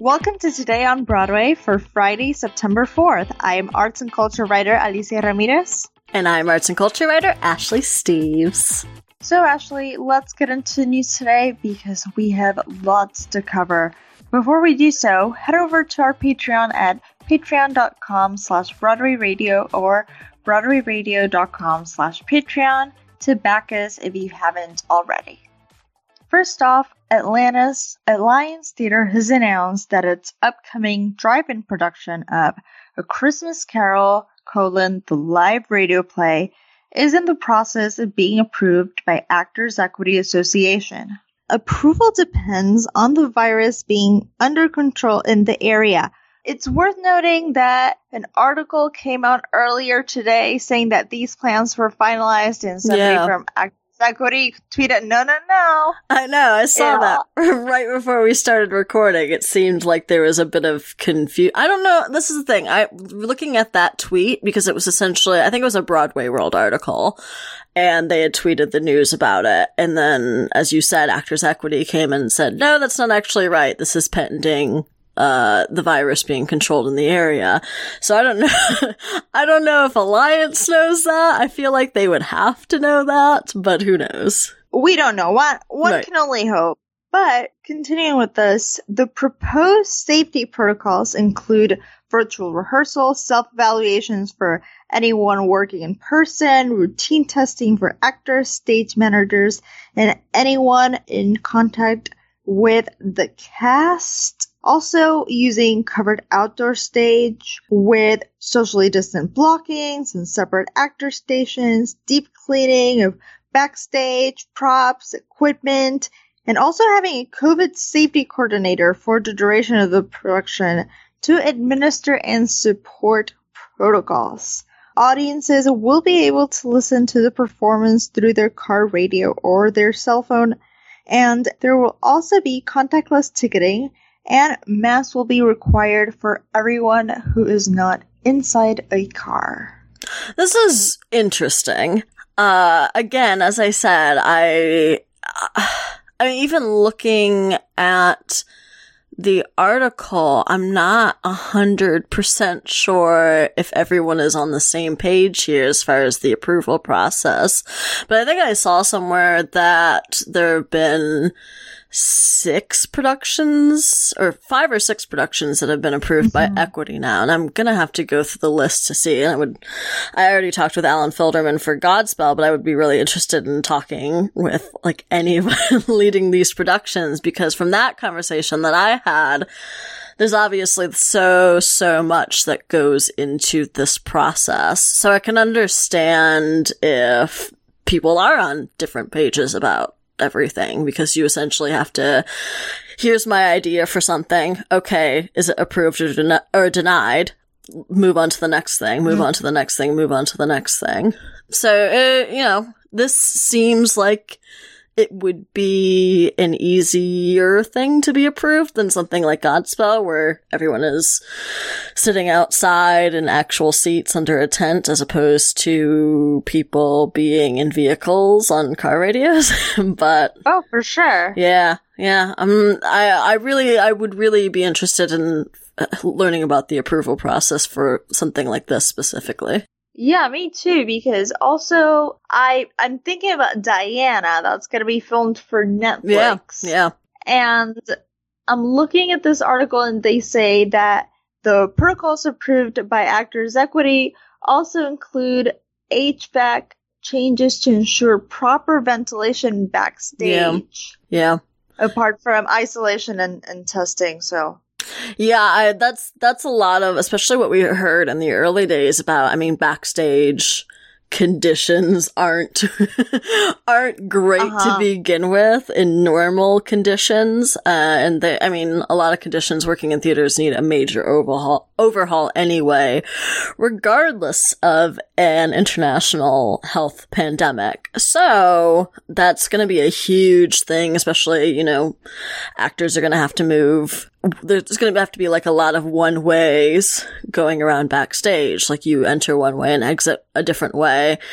Welcome to Today on Broadway for Friday, September 4th. I am arts and culture writer Alicia Ramirez. And I'm arts and culture writer Ashley Steves. So, Ashley, let's get into news today because we have lots to cover. Before we do so, head over to our Patreon at patreon.com slash Broadway Radio or broadwayradio.com slash Patreon to back us if you haven't already. First off, Atlanta's Alliance Theater has announced that its upcoming drive-in production of A Christmas Carol, colon, the live radio play, is in the process of being approved by Actors Equity Association. Approval depends on the virus being under control in the area. It's worth noting that an article came out earlier today saying that these plans were finalized and somebody Yeah. from Actors Equity tweeted, no, no, no. I know, I saw Yeah. that right before we started recording. It seemed like there was a bit of confusion. I don't know. This is the thing. I looking at that tweet because it was essentially, I think it was a Broadway World article, and they had tweeted the news about it. And then, as you said, Actors Equity came and said, "No, that's not actually right. This is pending." Uh, the virus being controlled in the area. So I don't know. I don't know if Alliance knows that. I feel like they would have to know that, but who knows? We don't know. One, one Right. can only hope. But continuing with this, the proposed safety protocols include virtual rehearsals, self-evaluations for anyone working in person, routine testing for actors, stage managers, and anyone in contact with the cast. Also using covered outdoor stage with socially distant blockings and separate actor stations, deep cleaning of backstage, props, equipment, and also having a COVID safety coordinator for the duration of the production to administer and support protocols. Audiences will be able to listen to the performance through their car radio or their cell phone, and there will also be contactless ticketing, and masks will be required for everyone who is not inside a car. This is interesting. Uh, again, as I said, I, I mean, even looking at the article, I'm not a hundred percent sure if everyone is on the same page here as far as the approval process. But I think I saw somewhere that there have been six productions or five or six productions that have been approved by mm-hmm. equity now and i'm gonna have to go through the list to see and i would i already talked with alan filderman for godspell but i would be really interested in talking with like any of leading these productions because from that conversation that i had there's obviously so, so much that goes into this process. So I can understand if people are on different pages about everything because you essentially have to, here's my idea for something. Okay. Is it approved or, den- or denied? Move on to the next thing, move on to the next thing, move on to the next thing. So, uh, you know, this seems like it would be an easier thing to be approved than something like Godspell, where everyone is sitting outside in actual seats under a tent, as opposed to people being in vehicles on car radios. but Oh, for sure. yeah, yeah, um, I, I really, I would really be interested in uh, learning about the approval process for something like this specifically. Yeah, me too. Because also, I I'm thinking about Diana. That's gonna be filmed for Netflix. Yeah, yeah. And I'm looking at this article, and they say that the protocols approved by Actors Equity also include HVAC changes to ensure proper ventilation backstage, Yeah. yeah. apart from isolation and, and testing. So Yeah, I, that's that's a lot of, especially what we heard in the early days about. I mean, backstage conditions aren't aren't great Uh-huh. to begin with in normal conditions, uh, and they, I mean, a lot of conditions working in theaters need a major overhaul overhaul anyway, regardless of an international health pandemic. So that's going to be a huge thing, especially you know, actors are going to have to move there's going to have to be like a lot of one ways going around backstage. Like you enter one way and exit a different way.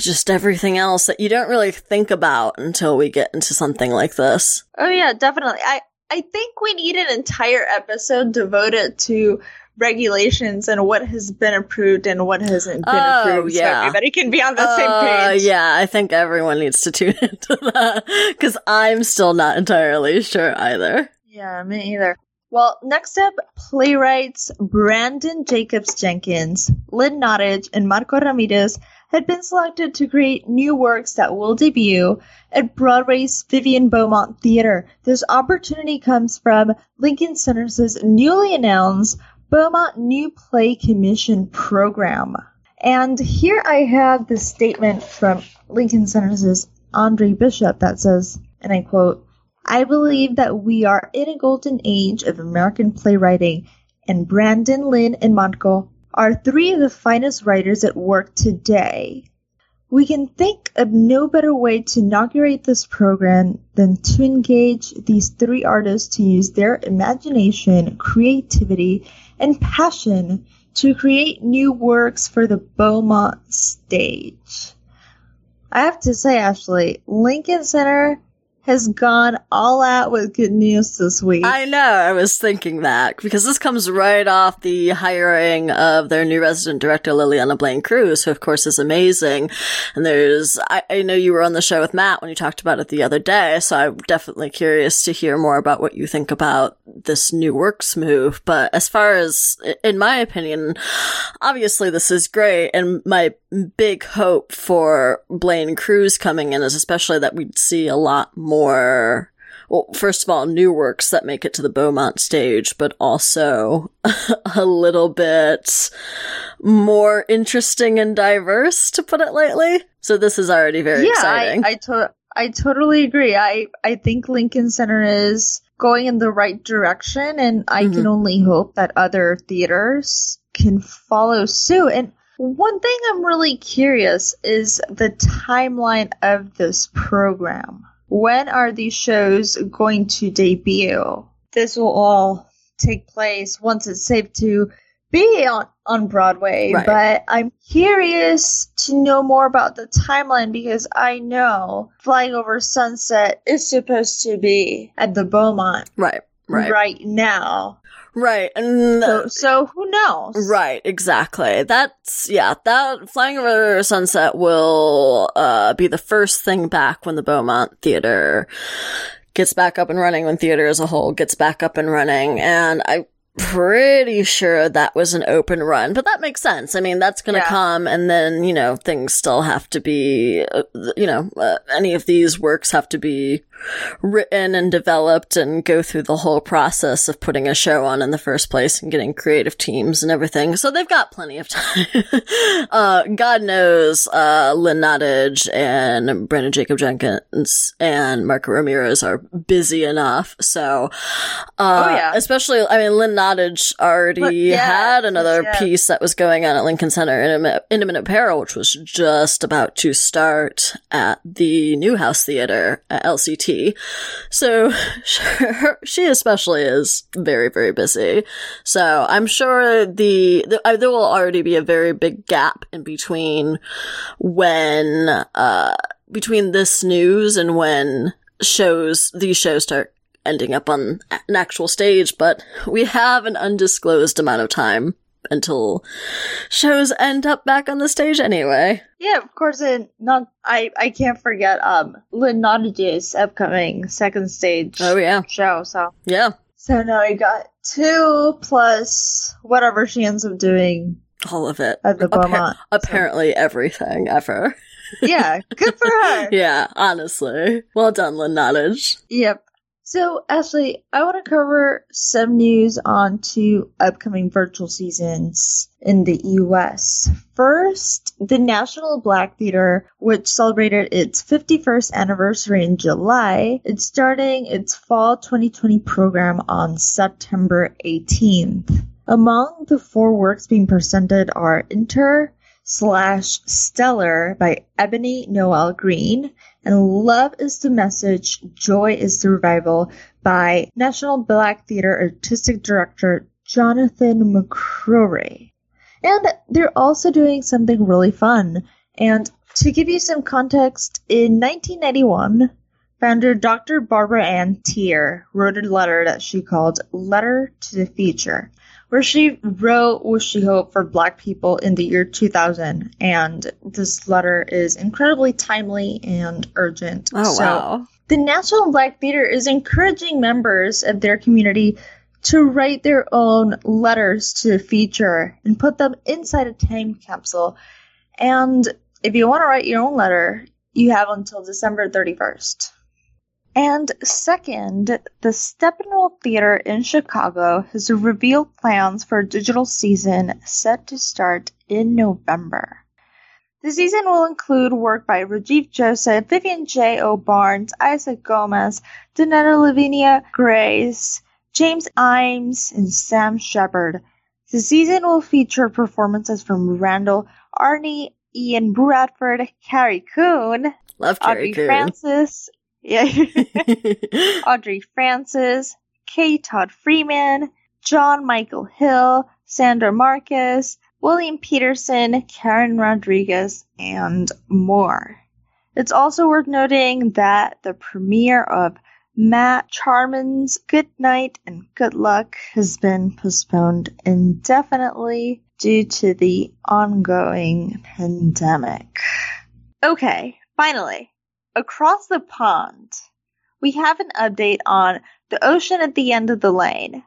Just everything else that you don't really think about until we get into something like this. Oh yeah, definitely. I I think we need an entire episode devoted to regulations and what has been approved and what hasn't been Oh, approved. yeah. So everybody can be on the Uh, same page. yeah, I think everyone needs to tune into that because I'm still not entirely sure either. Yeah, me either. Well, next up, playwrights Branden Jacobs Jenkins, Lynn Nottage, and Marco Ramirez had been selected to create new works that will debut at Broadway's Vivian Beaumont Theater. This opportunity comes from Lincoln Center's newly announced Beaumont New Play Commission program. And here I have the statement from Lincoln Center's Andre Bishop that says, and I quote, I believe that we are in a golden age of American playwriting, and Branden, Lynn, and Marco are three of the finest writers at work today. We can think of no better way to inaugurate this program than to engage these three artists to use their imagination, creativity, and passion to create new works for the Beaumont stage. I have to say, Ashley, Lincoln Center has gone all out with good news this week. I know, I was thinking that because this comes right off the hiring of their new resident director, Lileana Blain-Cruz, who of course is amazing. And there's, I, I know you were on the show with Matt when you talked about it the other day, so I'm definitely curious to hear more about what you think about this new works move. But as far as, in my opinion, obviously this is great. And my big hope for Blain-Cruz coming in is especially that we'd see a lot more well, first of all, new works that make it to the Beaumont stage, but also a little bit more interesting and diverse, to put it lightly. So this is already very yeah, exciting. I, I, to- I totally agree. I, I think Lincoln Center is going in the right direction, and I Mhm. can only hope that other theaters can follow suit. And one thing I'm really curious is the timeline of this program. When are these shows going to debut? This will all take place once it's safe to be on, on Broadway, Right. but I'm curious to know more about the timeline because I know Flying Over Sunset is supposed to be at the Beaumont right, right, right now. Right. And So, so who knows? Right, exactly. That's yeah, that Flying Over Sunset will uh be the first thing back when the Beaumont Theater gets back up and running, when theater as a whole gets back up and running. And I'm pretty sure that was an open run, but that makes sense. I mean, that's gonna Yeah. come and then, you know, things still have to be, uh, you know, uh, any of these works have to be written and developed and go through the whole process of putting a show on in the first place and getting creative teams and everything. So they've got plenty of time. uh, God knows, uh, Lynn Nottage and Branden Jacob Jenkins and Marco Ramirez are busy enough. So, uh, Oh, yeah. especially, I mean, Lynn Nottage already But, yeah, had another yeah. piece that was going on at Lincoln Center, Intimate, Intimate Apparel, which was just about to start at the Newhouse Theater at LCT. So her, she especially is very, very busy. So I'm sure the, the uh, there will already be a very big gap in between when, uh, between this news and when shows, these shows start ending up on an actual stage, but we have an undisclosed amount of time until shows end up back on the stage anyway. Yeah, of course. And not, I, I can't forget um Lynn Nottage's upcoming second stage Oh yeah. show. So, Yeah. so now I got two plus whatever she ends up doing All of it. at the Beaumont. Apparently everything ever. yeah, good for her. yeah, honestly. Well done, Lynn Nottage. Yep. So, Ashley, I want to cover some news on two upcoming virtual seasons in the US. First, the National Black Theater, which celebrated its 51st anniversary in July, is starting its fall 2020 program on September 18th. Among the four works being presented are Inter slash Stellar by Ebony Noel Green, and Love is the Message, Joy is the Revival by National Black Theater Artistic Director Jonathan McCrory. And they're also doing something really fun. And to give you some context, in 1991, founder Dr. Barbara Ann Teer wrote a letter that she called Letter to the Future, where she wrote what she hoped for Black people in the year 2000. And this letter is incredibly timely and urgent. Oh, so, wow. The National Black Theater is encouraging members of their community to write their own letters to the future and put them inside a time capsule. And if you want to write your own letter, you have until December 31st. And second, the Steppenwolf Theater in Chicago has revealed plans for a digital season set to start in November. The season will include work by Rajiv Joseph, Vivian J. O. Barnes, Isaac Gomez, Donetta Lavinia Grace, James Ijames, and Sam Shepard. The season will feature performances from Randall, Arney, Ian Barford, Carrie Coon, Love Carrie Audrey Coon. Francis, yeah. Audrey Francis, K. Todd Freeman, John Michael Hill, Sandra Marquez, William Petersen, Karen Rodriguez, and more. It's also worth noting that the premiere of Matt Charman's Good Night and Good Luck has been postponed indefinitely due to the ongoing pandemic. Okay, finally, Across the pond, we have an update on The Ocean at the End of the Lane.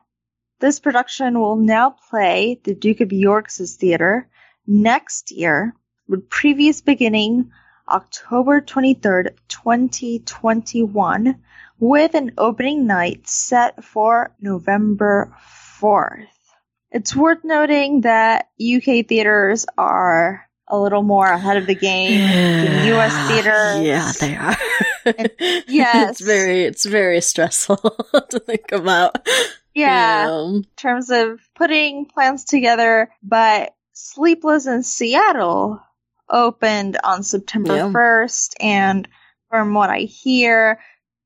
This production will now play the Duke of York's Theater next year, with previous beginning October 23rd, 2021, with an opening night set for November 4th. It's worth noting that UK theaters are a little more ahead of the game yeah. U.S. theater. Yeah, they are. yes, it's very it's very stressful to think about. Yeah, um, in terms of putting plans together, but Sleepless in Seattle opened on September yeah. 1st, and from what I hear,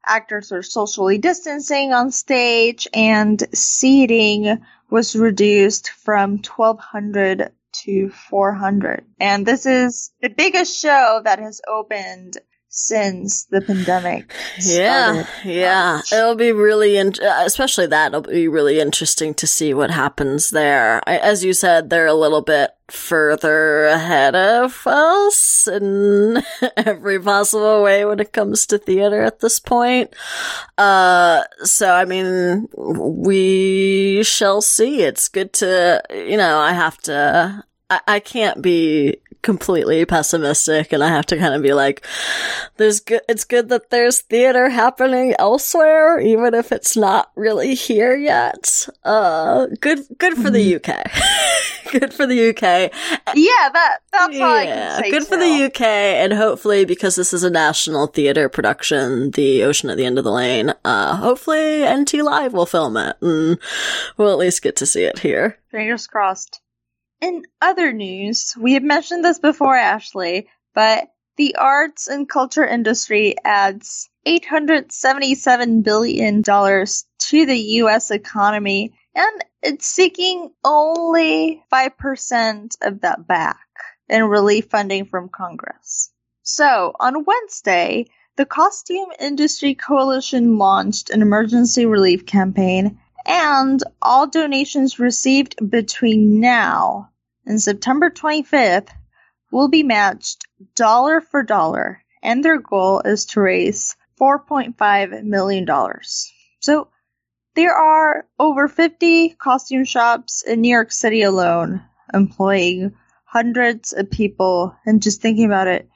actors are socially distancing on stage, and seating was reduced from 1,200 to 400. And this is the biggest show that has opened since the pandemic. Yeah, yeah. It'll be really, in- especially that, it'll be really interesting to see what happens there. I, as you said, they're a little bit further ahead of us in every possible way when it comes to theater at this point. Uh, so, I mean, we shall see. It's good to, you know, I have to, I can't be completely pessimistic and I have to kind of be like, there's good, it's good that there's theater happening elsewhere, even if it's not really here yet. Uh, good, good for the mm-hmm. UK. good for the UK. Yeah, that, that's yeah, all I can say. Good too. for the UK and hopefully because this is a national theater production, The Ocean at the End of the Lane, uh, hopefully NT Live will film it and we'll at least get to see it here. Fingers crossed. In other news, we have mentioned this before, Ashley, but the arts and culture industry adds $877 billion to the US economy, and it's seeking only 5% of that back in relief funding from Congress. So, on Wednesday, the Costume Industry Coalition launched an emergency relief campaign, and all donations received between now and September 25th will be matched dollar for dollar, and their goal is to raise $4.5 million. So there are over 50 costume shops in New York City alone employing hundreds of people, and just thinking about it,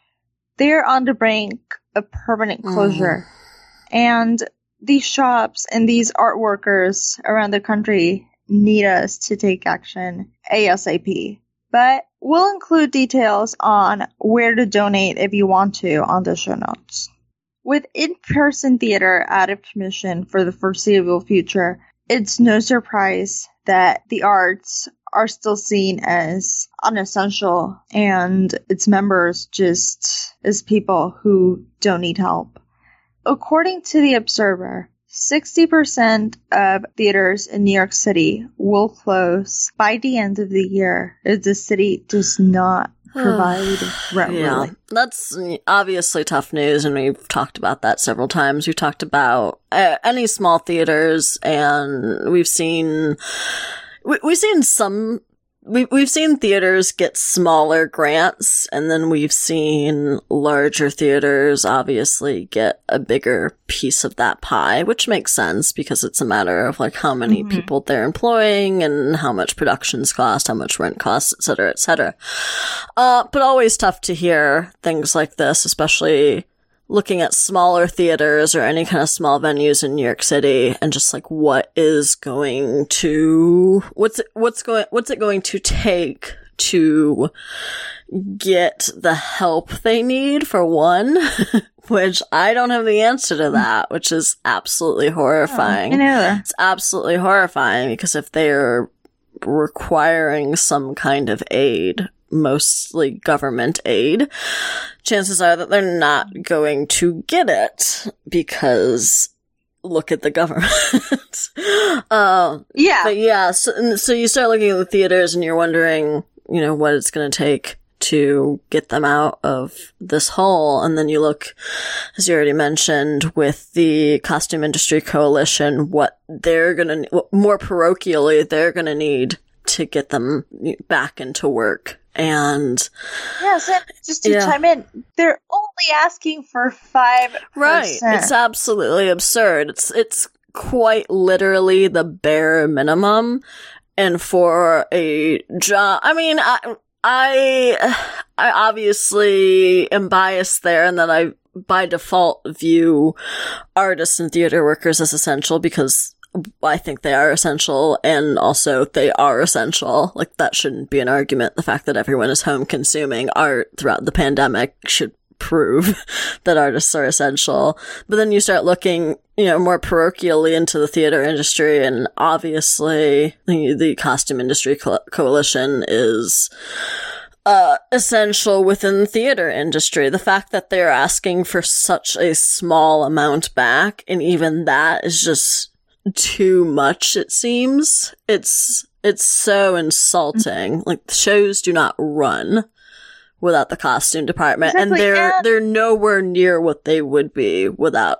they're on the brink of permanent mm. closure. Mm. And these shops and these art workers around the country need us to take action ASAP. But we'll include details on where to donate if you want to on the show notes. With in person theater out of commission for the foreseeable future, it's no surprise that the arts are still seen as unessential and its members just as people who don't need help. According to the Observer, 60% of theaters in New York City will close by the end of the year if the city does not provide. yeah, really. that's obviously tough news, and we've talked about that several times. We've talked about uh, any small theaters, and we've seen we, we've seen some we, we've seen theaters get smaller grants and then we've seen larger theaters obviously get a bigger piece of that pie, which makes sense because it's a matter of like how many Mhm. people they're employing and how much productions cost, how much rent costs, et cetera, et cetera. Uh, but always tough to hear things like this, especially looking at smaller theaters or any kind of small venues in New York City and just like what is going to what's it, what's going what's it going to take to get the help they need for one which I don't have the answer to that which is absolutely horrifying Me neither. it's absolutely horrifying because if they're requiring some kind of aid, mostly government aid, chances are that they're not going to get it because look at the government. um, Yeah. but yeah, so, so you start looking at the theaters and you're wondering, you know, what it's going to take to get them out of this hole. And then you look, as you already mentioned, with the costume industry coalition, what they're going to, more parochially, they're going to need to get them back into work. And yeah, and just to Yeah. chime in, they're only asking for five. Right. It's absolutely absurd. It's it's quite literally the bare minimum. And for a job, I mean, I, I, I obviously am biased there and that I, by default, view artists and theater workers as essential because I think they are essential and also they are essential. Like that shouldn't be an argument. The fact that everyone is home consuming art throughout the pandemic should prove that artists are essential. But then you start looking, you know, more parochially into the theater industry and obviously the, the costume industry co- coalition is uh, essential within the theater industry. The fact that they're asking for such a small amount back, and even that is just too much, it seems. It's, it's so insulting. Like, the shows do not run without the costume department, and they're, and- they're nowhere near what they would be without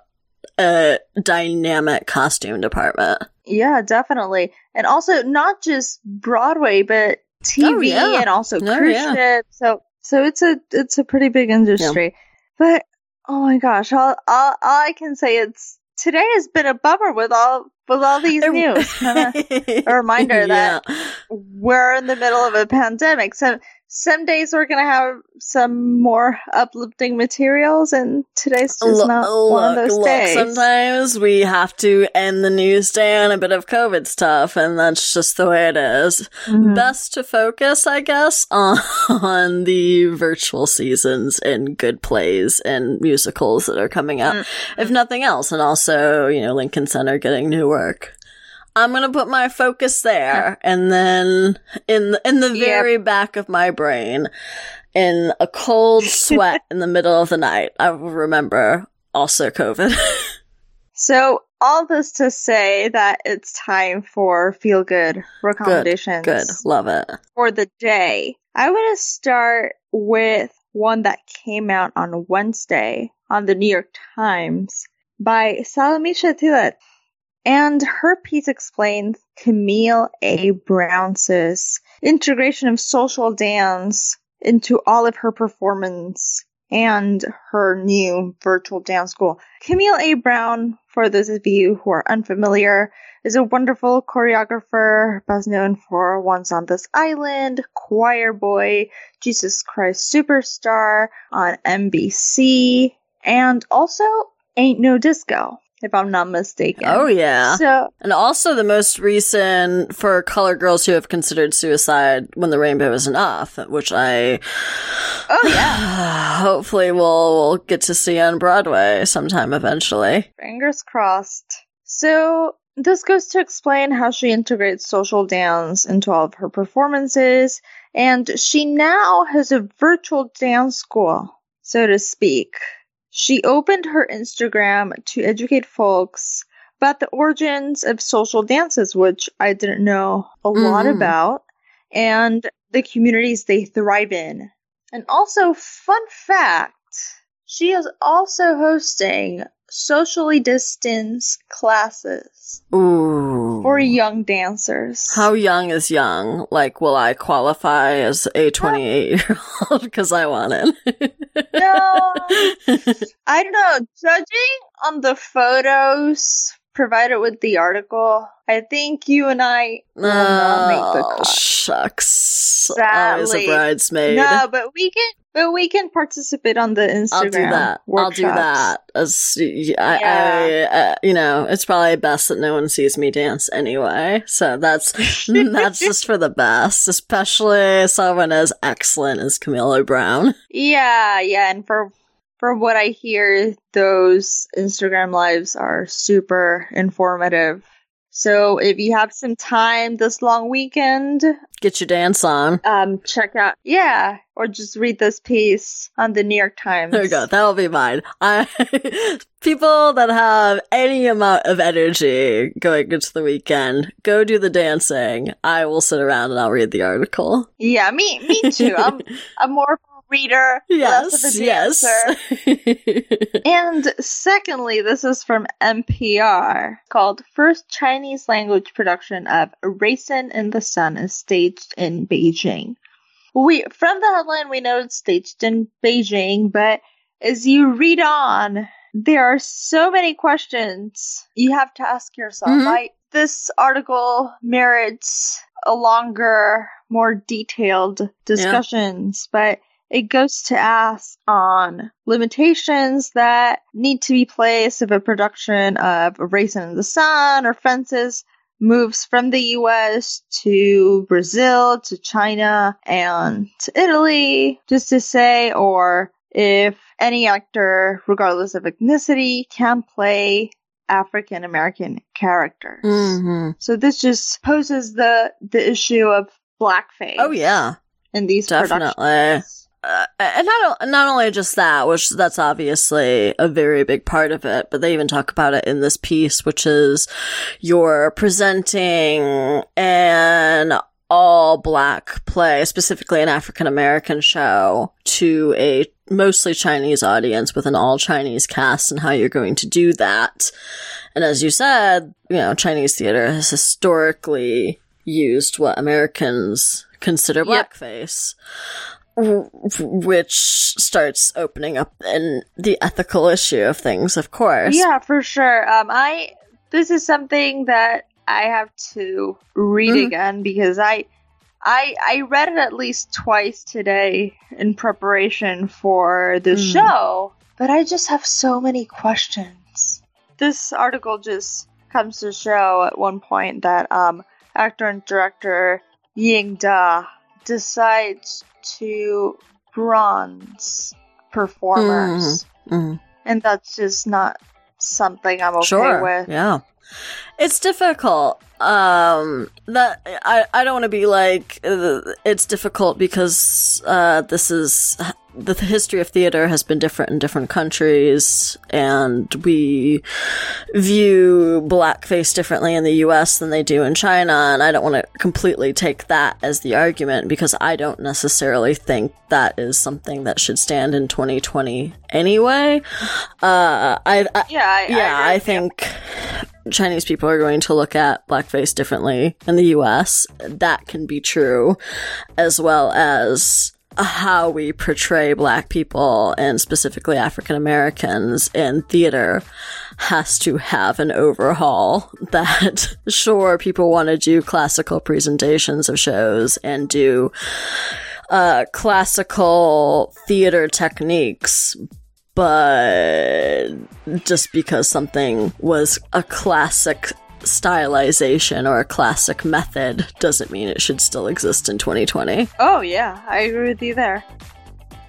a dynamic costume department. Yeah, definitely. And also not just Broadway, but TV Oh, yeah. and also Oh, cruise yeah. ships. So so it's a it's a pretty big industry. But oh my gosh, all, all all I can say it's today has been a bummer with all with all these news. A reminder that we're in the middle of a pandemic. So some days we're gonna have some more uplifting materials, and today's just Look, not one of those look, days. Sometimes we have to end the news day on a bit of COVID stuff, and that's just the way it is. Mhm. Best to focus, I guess, on, on the virtual seasons and good plays and musicals that are coming up, Mm. if nothing else, and also, you know, Lincoln Center getting new work. I'm gonna put my focus there, and then in the, in the Yep. very back of my brain, in a cold sweat in the middle of the night, I will remember also COVID. So all this to say that it's time for feel good recommendations Good, love it. for the day. I want to start with one that came out on Wednesday on the New York Times by Salamishah Tillet. And her piece explains Camille A. Brown's integration of social dance into all of her performance and her new virtual dance school. Camille A. Brown, for those of you who are unfamiliar, is a wonderful choreographer, best known for Once on This Island, Choir Boy, Jesus Christ Superstar on NBC, and also Ain't No Disco, if I'm not mistaken. Oh yeah. So, And also the most recent for color girls who have considered suicide when the rainbow is enough, which I oh yeah, hopefully we'll, we'll get to see on Broadway sometime eventually. fingers crossed. So, this goes to explain how she integrates social dance into all of her performances, and she now has a virtual dance school, so to speak. She opened her Instagram to educate folks about the origins of social dances, which I didn't know a lot Mhm. about, and the communities they thrive in. And also, fun fact she is also hosting socially distanced classes Ooh. for young dancers. How young is young? Like, will I qualify as a 28 year old? Because I want it. No. I don't know. Judging on the photos provided with the article, I think you and I will not make the oh, cut. shucks. Always a bridesmaid. No, but we can, but we can participate on the Instagram. I'll do that. I'll do that. As I, I uh, you know, it's probably best that no one sees me dance anyway. So that's that's just for the best, especially someone as excellent as Camille A. Brown. Yeah, yeah, and for for what I hear, those Instagram lives are super informative. So if you have some time this long weekend, Get your dance on. um, check out yeah, or just read this piece on the New York Times. There you go. That'll be mine. I people that have any amount of energy going into the weekend, go do the dancing. I will sit around and I'll read the article. Yeah, me me too. I'm I'm more reader, Yes, yes. And secondly, this is from NPR called First Chinese Language Production of Raisin in the Sun is staged in Beijing. We from the headline we know it's staged in Beijing, but as you read on, there are so many questions you have to ask yourself. Mhm. Right? This article merits a longer, more detailed discussions, but it goes to ask on limitations that need to be placed if a production of A Raisin in the Sun or Fences moves from the US to Brazil to China and to Italy, just to say, or if any actor, regardless of ethnicity, can play African American characters. hmm So this just poses the the issue of blackface Oh yeah, in these Definitely. productions. Uh, and not not only just that, which that's obviously a very big part of it, but they even talk about it in this piece, which is you're presenting an all black play, specifically an African American show, to a mostly Chinese audience with an all Chinese cast, and how you're going to do that. And as you said, you know, Chinese theater has historically used what Americans consider blackface w- which starts opening up in the ethical issue of things, of course. Yeah, for sure. Um, I this is something that I have to read Mhm. again because I, I, I read it at least twice today in preparation for the Mm. show, but I just have so many questions. This article just comes to show at one point that um, actor and director Ying Da decides to bronze performers, Mhm. and that's just not something I'm okay sure. with. Yeah. It's difficult. Um, that I, I don't want to be like uh, it's difficult because uh, this is the history of theater has been different in different countries, and we view blackface differently in the U.S. than they do in China. And I don't want to completely take that as the argument because I don't necessarily think that is something that should stand in 2020 anyway. Uh, I, I Yeah, I, yeah, I, I think Chinese people are going to look at blackface differently in the US. That can be true, as well as how we portray black people and specifically African Americans in theater has to have an overhaul that sure people want to do classical presentations of shows and do uh, classical theater techniques but just because something was a classic stylization or a classic method doesn't mean it should still exist in 2020. Oh, yeah, I agree with you there.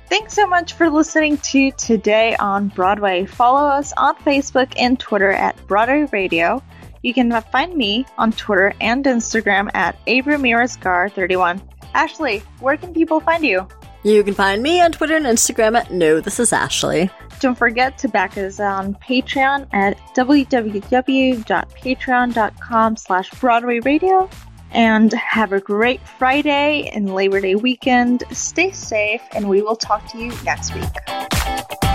Thanks so much for listening to Today on Broadway. Follow us on Facebook and Twitter at Broadway Radio. You can find me on Twitter and Instagram at AbramirazGar31. Ashley, where can people find you? You can find me on Twitter and Instagram at No This Is Ashley. Don't forget to back us on Patreon at www.patreon.com slash Broadway Radio. And have a great Friday and Labor Day weekend. Stay safe, and we will talk to you next week.